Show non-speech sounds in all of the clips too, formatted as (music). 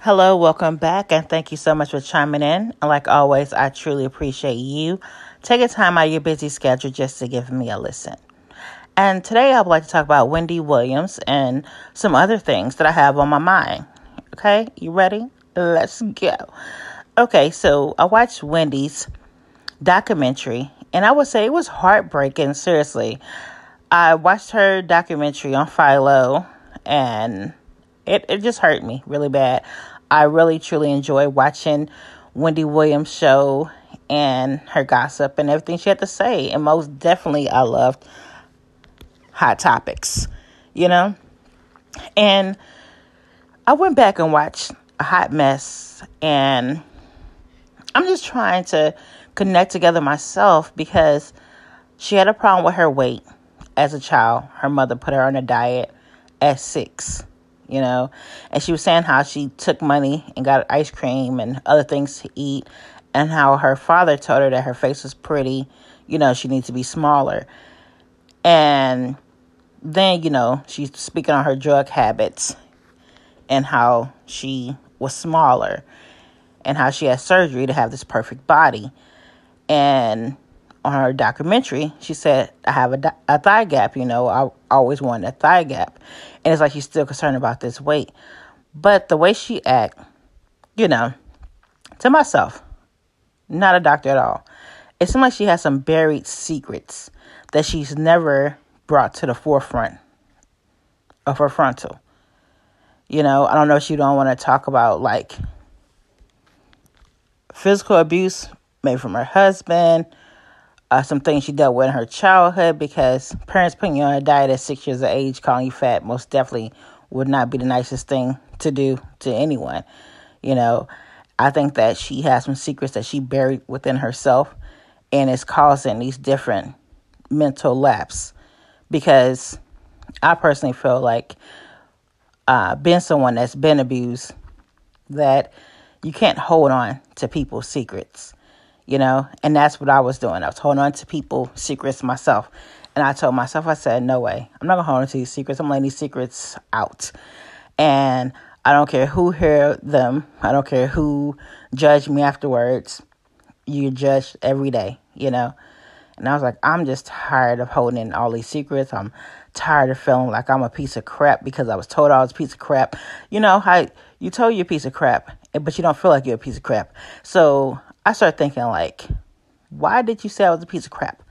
Hello, welcome back, and thank you so much for chiming in. And like always, I truly appreciate you taking time out of your busy schedule just to give me a listen. And today I would like to talk about Wendy Williams and some other things that I have on my mind. Okay, you ready? Let's go. Okay, so I watched Wendy's documentary, and I would say it was heartbreaking, seriously. I watched her documentary on Philo, and it, it just hurt me really bad. I really truly enjoy watching Wendy Williams' show and her gossip and everything she had to say. And most definitely, I loved Hot Topics, you know? And I went back and watched A Hot Mess, and I'm just trying to connect together myself because she had a problem with her weight as a child. Her mother put her on a diet at six you know. And she was saying how she took money and got ice cream and other things to eat, and how her father told her that her face was pretty, you know, she needs to be smaller. And then, you know, she's speaking on her drug habits and how she was smaller and how she had surgery to have this perfect body. And on her documentary, she said, I have a, a thigh gap, you know, I always wanted a thigh gap. And it's like she's still concerned about this weight. But the way she act, you know, to myself, not a doctor at all. It seems like she has some buried secrets that she's never brought to the forefront of her frontal. You know, I don't know if you don't want to talk about like physical abuse, maybe from her husband, uh, some things she dealt with in her childhood because parents putting you on a diet at six years of age, calling you fat, most definitely would not be the nicest thing to do to anyone. You know, I think that she has some secrets that she buried within herself and is causing these different mental lapses because I personally feel like uh, being someone that's been abused, that you can't hold on to people's secrets you know, and that's what I was doing. I was holding on to people secrets myself. And I told myself, I said, no way. I'm not going to hold on to these secrets. I'm letting these secrets out. And I don't care who hear them. I don't care who judge me afterwards. You judge every day, you know. And I was like, I'm just tired of holding in all these secrets. I'm tired of feeling like I'm a piece of crap because I was told I was a piece of crap. You know, how you told you're a piece of crap, eh, but you don't feel like you're a piece of crap. So I started thinking like, why did you say I was a piece of crap?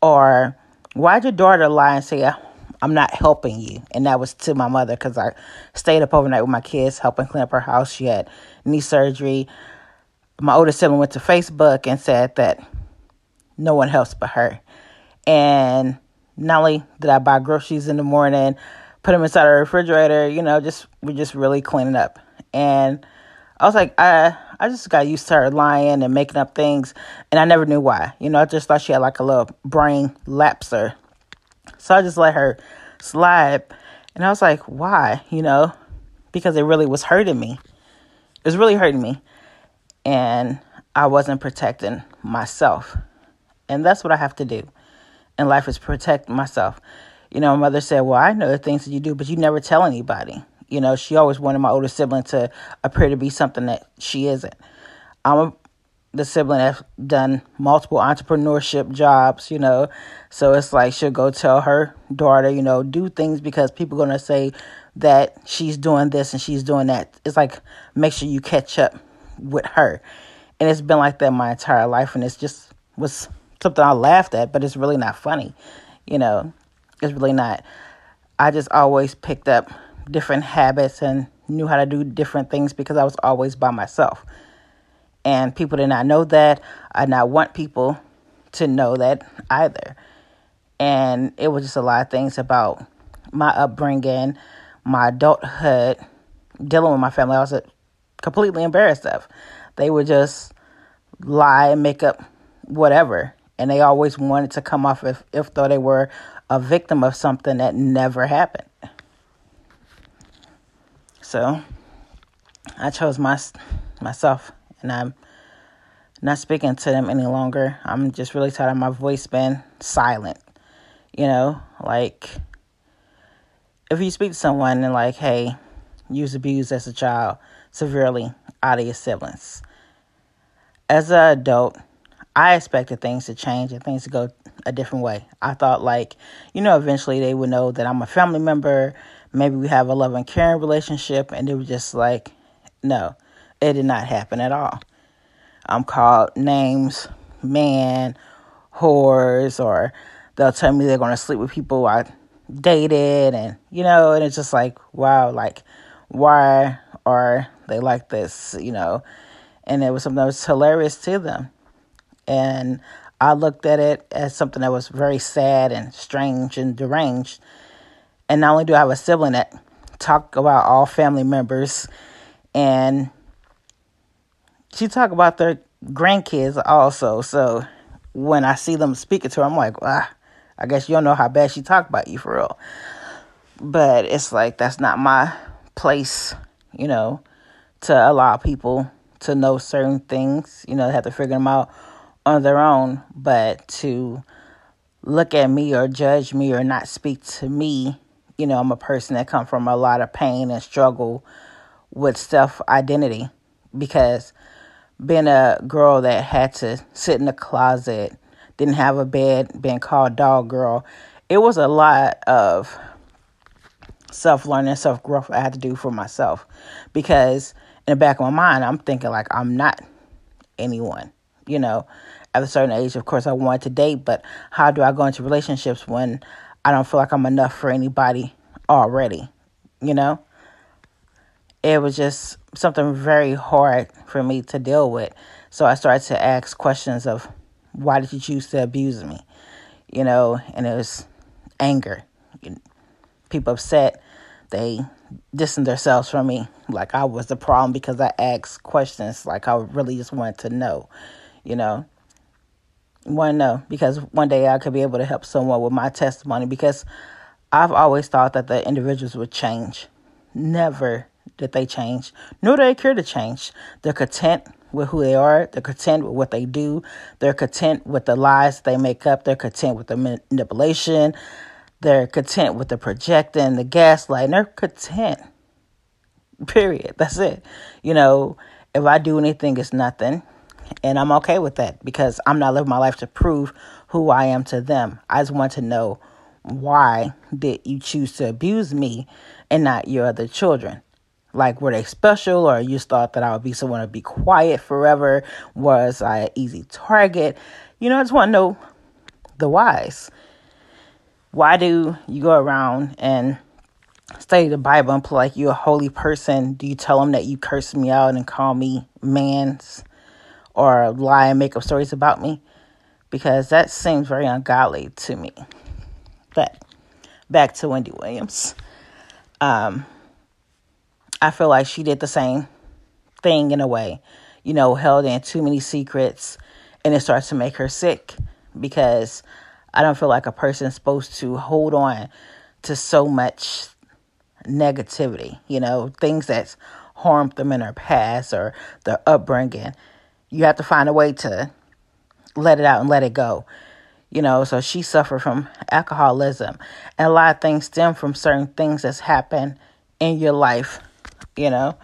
Or why did your daughter lie and say I'm not helping you? And that was to my mother because I stayed up overnight with my kids, helping clean up her house. She had knee surgery. My older sibling went to Facebook and said that no one helps but her. And not only did I buy groceries in the morning, put them inside the refrigerator, you know, just we're just really cleaning up. And I was like, I I just got used to her lying and making up things, and I never knew why. You know, I just thought she had like a little brain lapser. So I just let her slide, and I was like, why? You know, because it really was hurting me. It was really hurting me, and I wasn't protecting myself, and that's what I have to do in life is protect myself. You know, my mother said, "Well, I know the things that you do, but you never tell anybody." You know, she always wanted my older sibling to appear to be something that she isn't. I'm a, the sibling that's done multiple entrepreneurship jobs, you know. So it's like she'll go tell her daughter, you know, do things because people are going to say that she's doing this and she's doing that. It's like make sure you catch up with her. And it's been like that my entire life. And it's just was something I laughed at, but it's really not funny. You know, it's really not. I just always picked up different habits and knew how to do different things because I was always by myself. And people did not know that. I not want people to know that either. And it was just a lot of things about my upbringing, my adulthood, dealing with my family. I was uh, completely embarrassed of. They would just lie and make up whatever. And they always wanted to come off if, if though they were a victim of something that never happened. So I chose my myself, and I'm not speaking to them any longer. I'm just really tired of my voice being silent. You know, like if you speak to someone and like, hey, you was abused as a child severely out of your siblings. As an adult, I expected things to change and things to go a different way. I thought, like, you know, eventually they would know that I'm a family member. Maybe we have a love and caring relationship. And it was just like, no, it did not happen at all. I'm called names, man, whores, or they'll tell me they're going to sleep with people I dated. And, you know, and it's just like, wow, like, why are they like this, you know? And it was something that was hilarious to them and I looked at it as something that was very sad and strange and deranged. And not only do I have a sibling that talk about all family members, and she talk about their grandkids also. So when I see them speaking to her, I'm like, wow, I guess you don't know how bad she talk about you for real. But it's like that's not my place, you know, to allow people to know certain things. You know, they have to figure them out on their own, but to look at me or judge me or not speak to me, you know, I'm a person that come from a lot of pain and struggle with self identity because being a girl that had to sit in the closet, didn't have a bed, being called dog girl, it was a lot of self learning, self growth I had to do for myself because in the back of my mind, I'm thinking like I'm not anyone, you know. At a certain age, of course, I wanted to date, but how do I go into relationships when I don't feel like I'm enough for anybody already? You know? It was just something very hard for me to deal with. So I started to ask questions of why did you choose to abuse me? You know, and it was anger. People upset. They distanced themselves from me like I was the problem because I asked questions like I really just wanted to know, you know to know because one day I could be able to help someone with my testimony because I've always thought that the individuals would change. Never did they change, nor do they care to change. They're content with who they are. They're content with what they do. They're content with the lies they make up. They're content with the manipulation. They're content with the projecting, the gaslighting. They're content. Period. That's it. You know, if I do anything, it's nothing. And I'm okay with that because I'm not living my life to prove who I am to them. I just want to know why did you choose to abuse me and not your other children? Like, were they special, or you thought that I would be someone to be quiet forever? Was I an easy target? You know, I just want to know the whys. Why do you go around and study the Bible and play like you're a holy person? Do you tell them that you curse me out and call me man's? Or lie and make up stories about me because that seems very ungodly to me. But back to Wendy Williams. Um, I feel like she did the same thing in a way, you know, held in too many secrets, and it starts to make her sick because I don't feel like a person's supposed to hold on to so much negativity, you know, things that's harmed them in their past or their upbringing you have to find a way to let it out and let it go. You know, so she suffered from alcoholism. And a lot of things stem from certain things that's happened in your life, you know,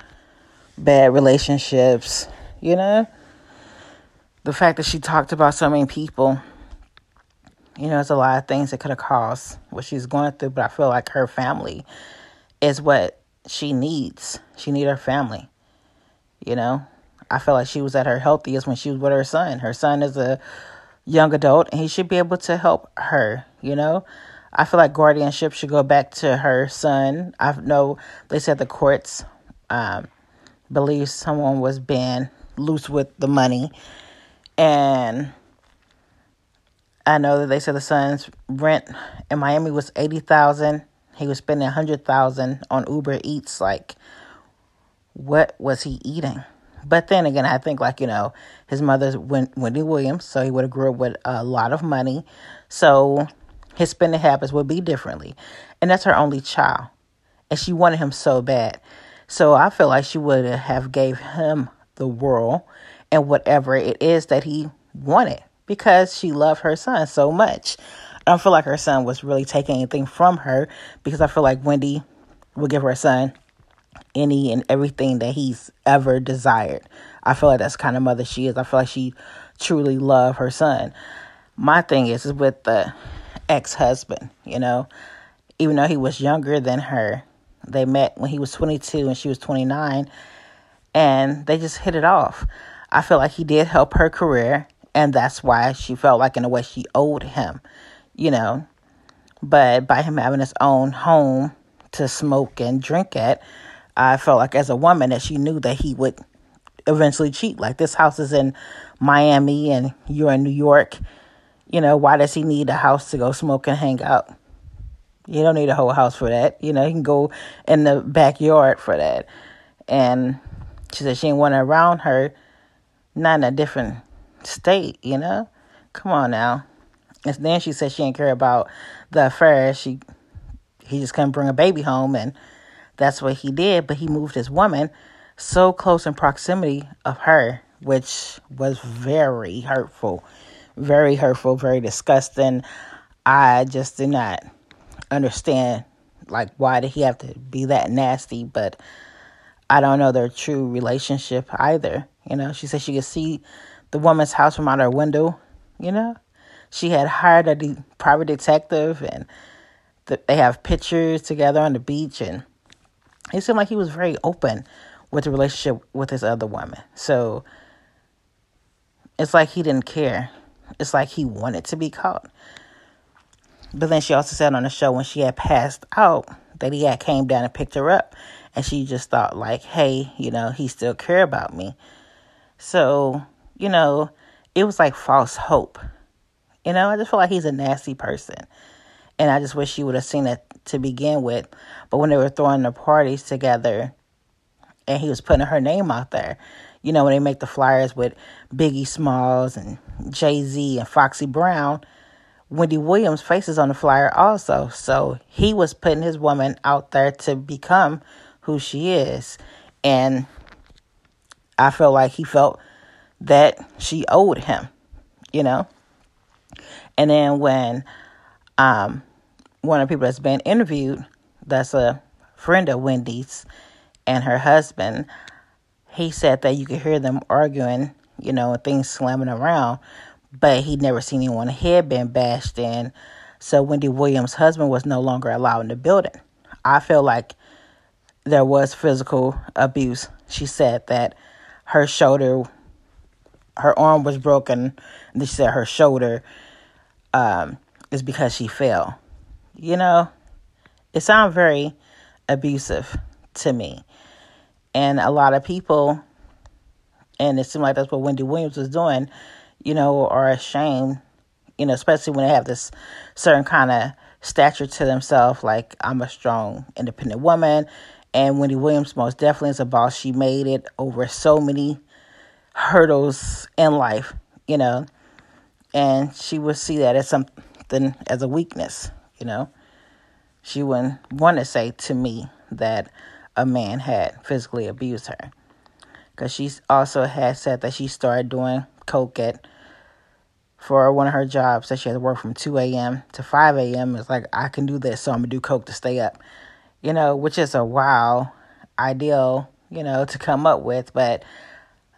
bad relationships, you know. The fact that she talked about so many people, you know, there's a lot of things that could have caused what she's going through, but I feel like her family is what she needs. She need her family, you know. I felt like she was at her healthiest when she was with her son. Her son is a young adult and he should be able to help her, you know? I feel like guardianship should go back to her son. I know they said the courts um, believe someone was being loose with the money. And I know that they said the son's rent in Miami was 80000 He was spending 100000 on Uber Eats. Like, what was he eating? But then again, I think like you know, his mother's Wendy Williams, so he would have grew up with a lot of money, so his spending habits would be differently, and that's her only child, and she wanted him so bad, so I feel like she would have gave him the world and whatever it is that he wanted because she loved her son so much. I don't feel like her son was really taking anything from her because I feel like Wendy would give her son any and everything that he's ever desired. I feel like that's kind of mother she is. I feel like she truly loved her son. My thing is, is with the ex husband, you know, even though he was younger than her, they met when he was 22 and she was 29, and they just hit it off. I feel like he did help her career, and that's why she felt like, in a way, she owed him, you know. But by him having his own home to smoke and drink at, I felt like as a woman that she knew that he would eventually cheat. Like this house is in Miami and you're in New York. You know, why does he need a house to go smoke and hang out? You don't need a whole house for that. You know, he can go in the backyard for that. And she said she didn't want to around her, not in a different state, you know? Come on now. And then she said she didn't care about the affair. She he just couldn't bring a baby home and that's what he did, but he moved his woman so close in proximity of her, which was very hurtful. Very hurtful, very disgusting. I just did not understand like why did he have to be that nasty, but I don't know their true relationship either. You know, she said she could see the woman's house from out her window, you know. She had hired a de- private detective and the, they have pictures together on the beach and it seemed like he was very open with the relationship with his other woman. So it's like he didn't care. It's like he wanted to be caught. But then she also said on the show when she had passed out that he had came down and picked her up and she just thought like, hey, you know, he still care about me. So, you know, it was like false hope. You know, I just feel like he's a nasty person. And I just wish she would have seen it to begin with. But when they were throwing the parties together and he was putting her name out there, you know, when they make the flyers with Biggie Smalls and Jay Z and Foxy Brown, Wendy Williams' face is on the flyer also. So he was putting his woman out there to become who she is. And I feel like he felt that she owed him, you know? And then when um, one of the people that's been interviewed, that's a friend of Wendy's and her husband, he said that you could hear them arguing, you know, things slamming around, but he'd never seen anyone head being bashed in. So Wendy Williams' husband was no longer allowed in the building. I feel like there was physical abuse. She said that her shoulder, her arm was broken. She said her shoulder um, is because she fell. You know, it sounds very abusive to me. And a lot of people, and it seemed like that's what Wendy Williams was doing, you know, are ashamed, you know, especially when they have this certain kind of stature to themselves, like I'm a strong, independent woman. And Wendy Williams most definitely is a boss. She made it over so many hurdles in life, you know, and she would see that as something as a weakness, you know. She wouldn't want to say to me that a man had physically abused her. Because she also had said that she started doing coke at for one of her jobs that she had to work from 2 a.m. to 5 a.m. It's like, I can do this, so I'm going to do coke to stay up. You know, which is a wow ideal, you know, to come up with. But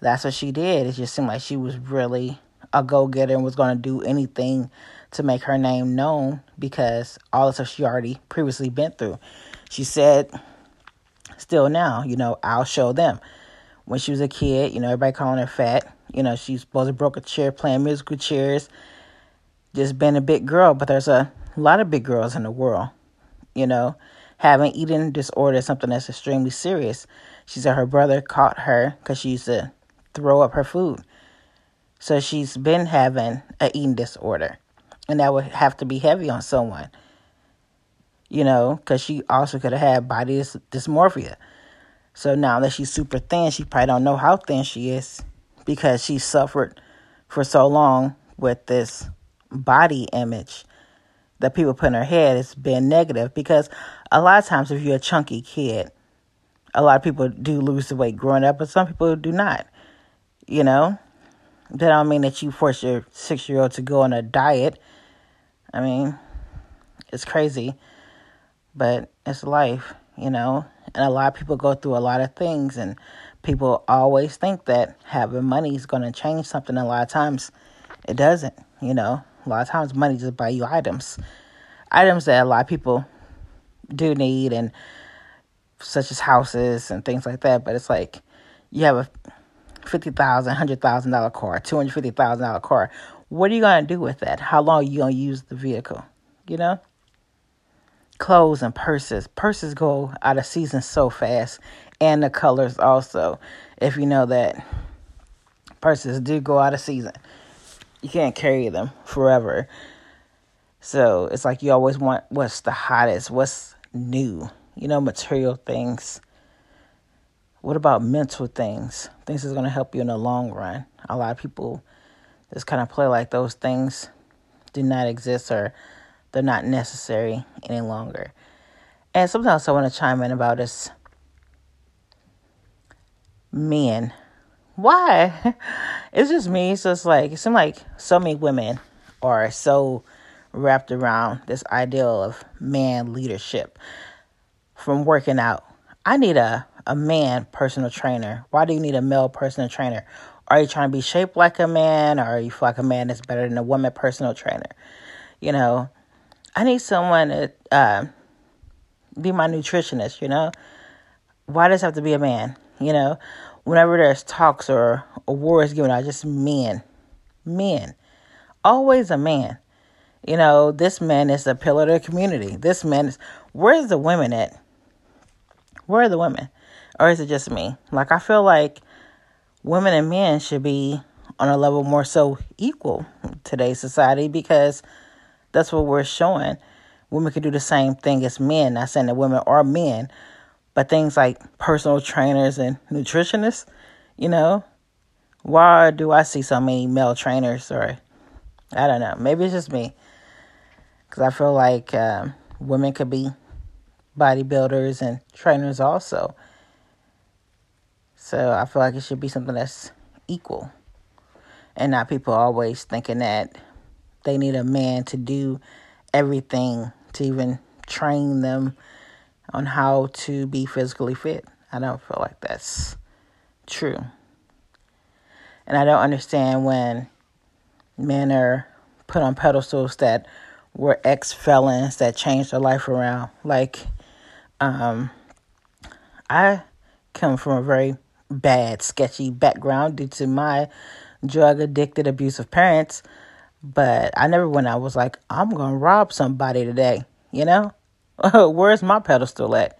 that's what she did. It just seemed like she was really a go getter and was going to do anything to make her name known because all the stuff she already previously been through. She said, still now, you know, I'll show them. When she was a kid, you know, everybody calling her fat. You know, she's supposed to broke a chair playing musical chairs, just been a big girl. But there's a lot of big girls in the world, you know, having eating disorder is something that's extremely serious. She said her brother caught her because she used to throw up her food. So she's been having an eating disorder and that would have to be heavy on someone you know because she also could have had body dys- dysmorphia. So now that she's super thin she probably don't know how thin she is because she suffered for so long with this body image that people put in her head has been negative. Because a lot of times if you're a chunky kid a lot of people do lose the weight growing up but some people do not you know? That don't mean that you force your six year old to go on a diet I mean, it's crazy, but it's life, you know, And a lot of people go through a lot of things, and people always think that having money is going to change something. a lot of times it doesn't, you know. A lot of times money just buy you items. Items that a lot of people do need, and such as houses and things like that. But it's like you have a fifty thousand, hundred thousand dollar car, two hundred fifty thousand dollar car. What are you gonna do with that? How long are you gonna use the vehicle? You know? Clothes and purses. Purses go out of season so fast. And the colors also. If you know that purses do go out of season. You can't carry them forever. So it's like you always want what's the hottest, what's new, you know, material things. What about mental things? Things that's going to help you in the long run. A lot of people just kind of play like those things do not exist or they're not necessary any longer. And sometimes I want to chime in about this men. Why? (laughs) It's just me. So it's like, it seems like so many women are so wrapped around this ideal of man leadership from working out. I need a, a man personal trainer. Why do you need a male personal trainer? Are you trying to be shaped like a man or are you feel like a man is better than a woman personal trainer? You know, I need someone to uh, be my nutritionist, you know? Why does it have to be a man? You know, whenever there's talks or awards given out, just men. Men. Always a man. You know, this man is a pillar of the community. This man is where's the women at? Where are the women? Or is it just me? Like I feel like women and men should be on a level more so equal today's society because that's what we're showing. Women can do the same thing as men. Not saying that women are men, but things like personal trainers and nutritionists, you know, why do I see so many male trainers? Or I don't know. Maybe it's just me because I feel like um, women could be bodybuilders and trainers also. So I feel like it should be something that's equal and not people always thinking that they need a man to do everything to even train them on how to be physically fit. I don't feel like that's true. And I don't understand when men are put on pedestals that were ex felons that changed their life around. Like, um, I come from a very bad, sketchy background due to my drug addicted, abusive parents. But I never when I was like, I'm gonna rob somebody today, you know? (laughs) Where's my pedestal at?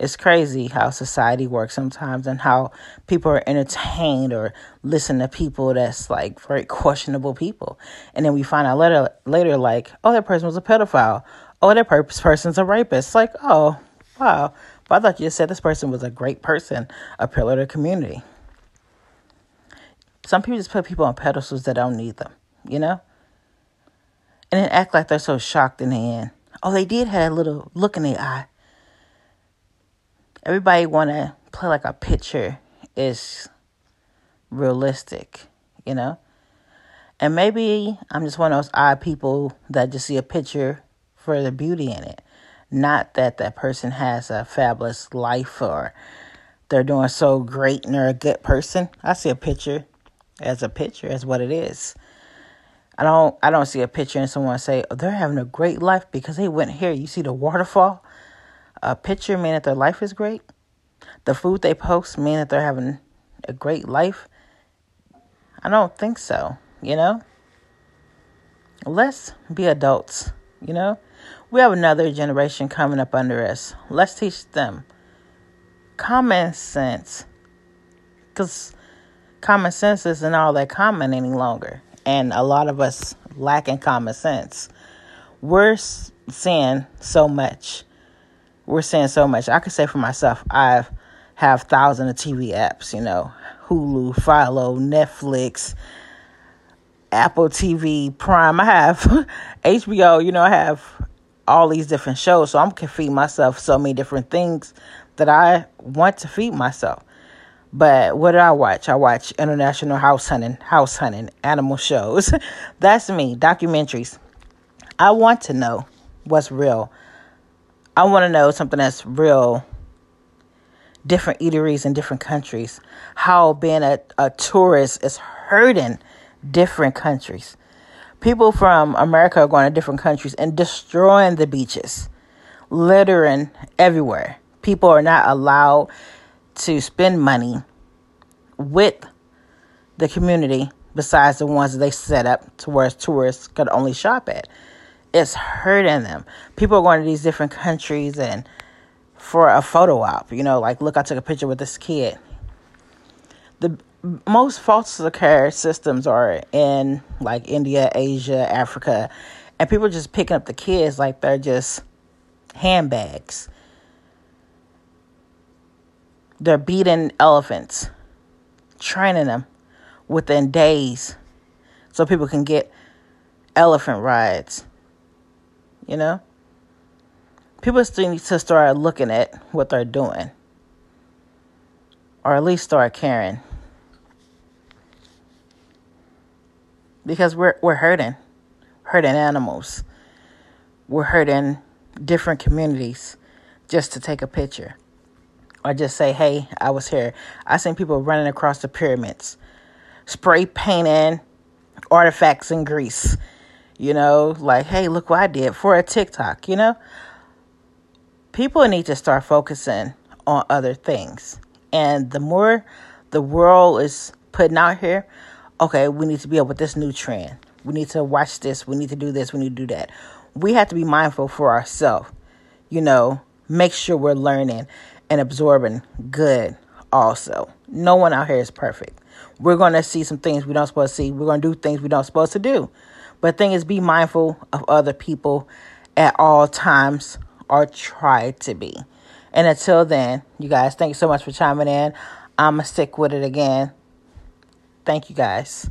It's crazy how society works sometimes and how people are entertained or listen to people that's like very questionable people. And then we find out later, later like, oh, that person was a pedophile. Oh, that person's a rapist. like, oh, wow. But I thought you said this person was a great person, a pillar of the community. Some people just put people on pedestals that don't need them, you know? And then act like they're so shocked in the end. Oh, they did have a little look in the eye everybody want to play like a picture is realistic, you know? And maybe I'm just one of those odd people that just see a picture for the beauty in it. Not that that person has a fabulous life or they're doing so great and they're a good person. I see a picture as a picture, as what it is. I don't I don't see a picture and someone say, oh, they're having a great life because they went here. You see the waterfall? a picture mean that their life is great. The food they post mean that they're having a great life. I don't think so, you know? Let's be adults, you know? We have another generation coming up under us. Let's teach them common sense. Because common sense isn't all that common any longer. And a lot of us lack in common sense. We're seeing so much we're saying so much. I could say for myself, I have thousands of TV apps, you know, Hulu, Philo, Netflix, Apple TV, Prime. I have (laughs) HBO, you know, I have all these different shows. So I'm can feed myself so many different things that I want to feed myself. But what do I watch? I watch international house hunting, house hunting, animal shows. (laughs) That's me, documentaries. I want to know what's real. I want to know something that's real different eateries in different countries, how being a, a tourist is hurting different countries. People from America are going to different countries and destroying the beaches, littering everywhere. People are not allowed to spend money with the community besides the ones that they set up to where tourists could only shop at. It's hurting them. People are going to these different countries and for a photo op, you know, like look, I took a picture with this kid. The most foster care systems are in like India, Asia, Africa, and people are just picking up the kids like they're just handbags. They're beating elephants, training them within days so people can get elephant rides. You know? People still need to start looking at what they're doing. Or at least start caring. Because we're we're hurting. Hurting animals. We're hurting different communities just to take a picture. Or just say, hey, I was here. I seen people running across the pyramids, spray painting artifacts in Greece. You know, like, hey, look what I did for a TikTok, you know? People need to start focusing on other things. And the more the world is putting out here, okay, we need to be up with this new trend. We need to watch this. We need to do this. We need to do that. We have to be mindful for ourselves. You know, make sure we're learning and absorbing good also. No one out here is perfect. We're going to see some things we don't supposed to see. We're going to do things we don't supposed to do. But thing is, be mindful of other people at all times or try to be. And until then, you guys, thank you so much for chiming in. I'm going to stick with it again. Thank you guys.